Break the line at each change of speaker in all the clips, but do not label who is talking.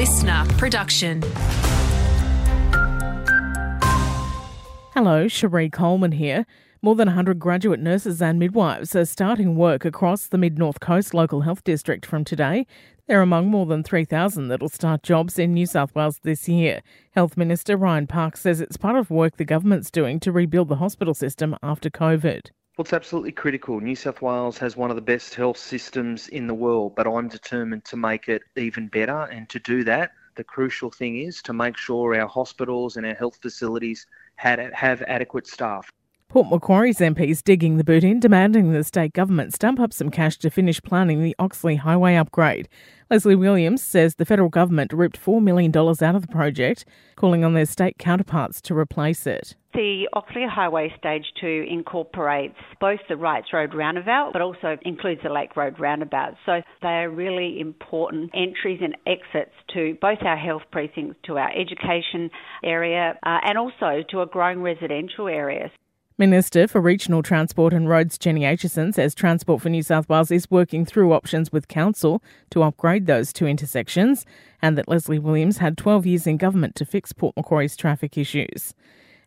listener production.
Hello, Cherie Coleman here. More than 100 graduate nurses and midwives are starting work across the Mid North Coast Local Health District from today. They're among more than 3,000 that'll start jobs in New South Wales this year. Health Minister Ryan Park says it's part of work the government's doing to rebuild the hospital system after COVID.
Well, it's absolutely critical. New South Wales has one of the best health systems in the world, but I'm determined to make it even better. And to do that, the crucial thing is to make sure our hospitals and our health facilities have adequate staff.
Port Macquarie's MPs digging the boot in, demanding the state government stump up some cash to finish planning the Oxley Highway upgrade. Leslie Williams says the federal government ripped $4 million out of the project, calling on their state counterparts to replace it.
The Oxley Highway Stage 2 incorporates both the Wrights Road roundabout but also includes the Lake Road roundabout. So they are really important entries and exits to both our health precincts, to our education area, uh, and also to a growing residential area.
Minister for Regional Transport and Roads Jenny Aitchison says Transport for New South Wales is working through options with Council to upgrade those two intersections and that Leslie Williams had 12 years in government to fix Port Macquarie's traffic issues.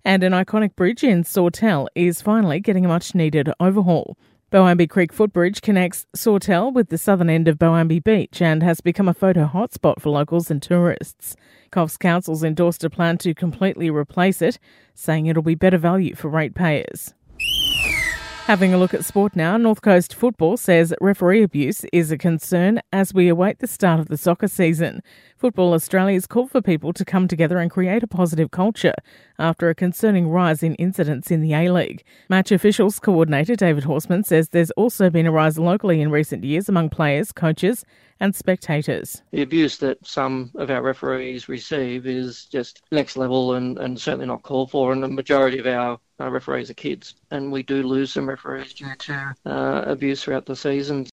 And an iconic bridge in Sawtell is finally getting a much needed overhaul. Boambee Creek Footbridge connects Sawtell with the southern end of Boambee Beach and has become a photo hotspot for locals and tourists. Coffs Council's endorsed a plan to completely replace it, saying it'll be better value for ratepayers. Having a look at sport now, North Coast Football says referee abuse is a concern as we await the start of the soccer season. Football Australia has called for people to come together and create a positive culture after a concerning rise in incidents in the A League. Match officials coordinator David Horseman says there's also been a rise locally in recent years among players, coaches, and spectators.
The abuse that some of our referees receive is just next level and, and certainly not called for. And the majority of our referees are kids, and we do lose some referees due to uh, abuse throughout the season.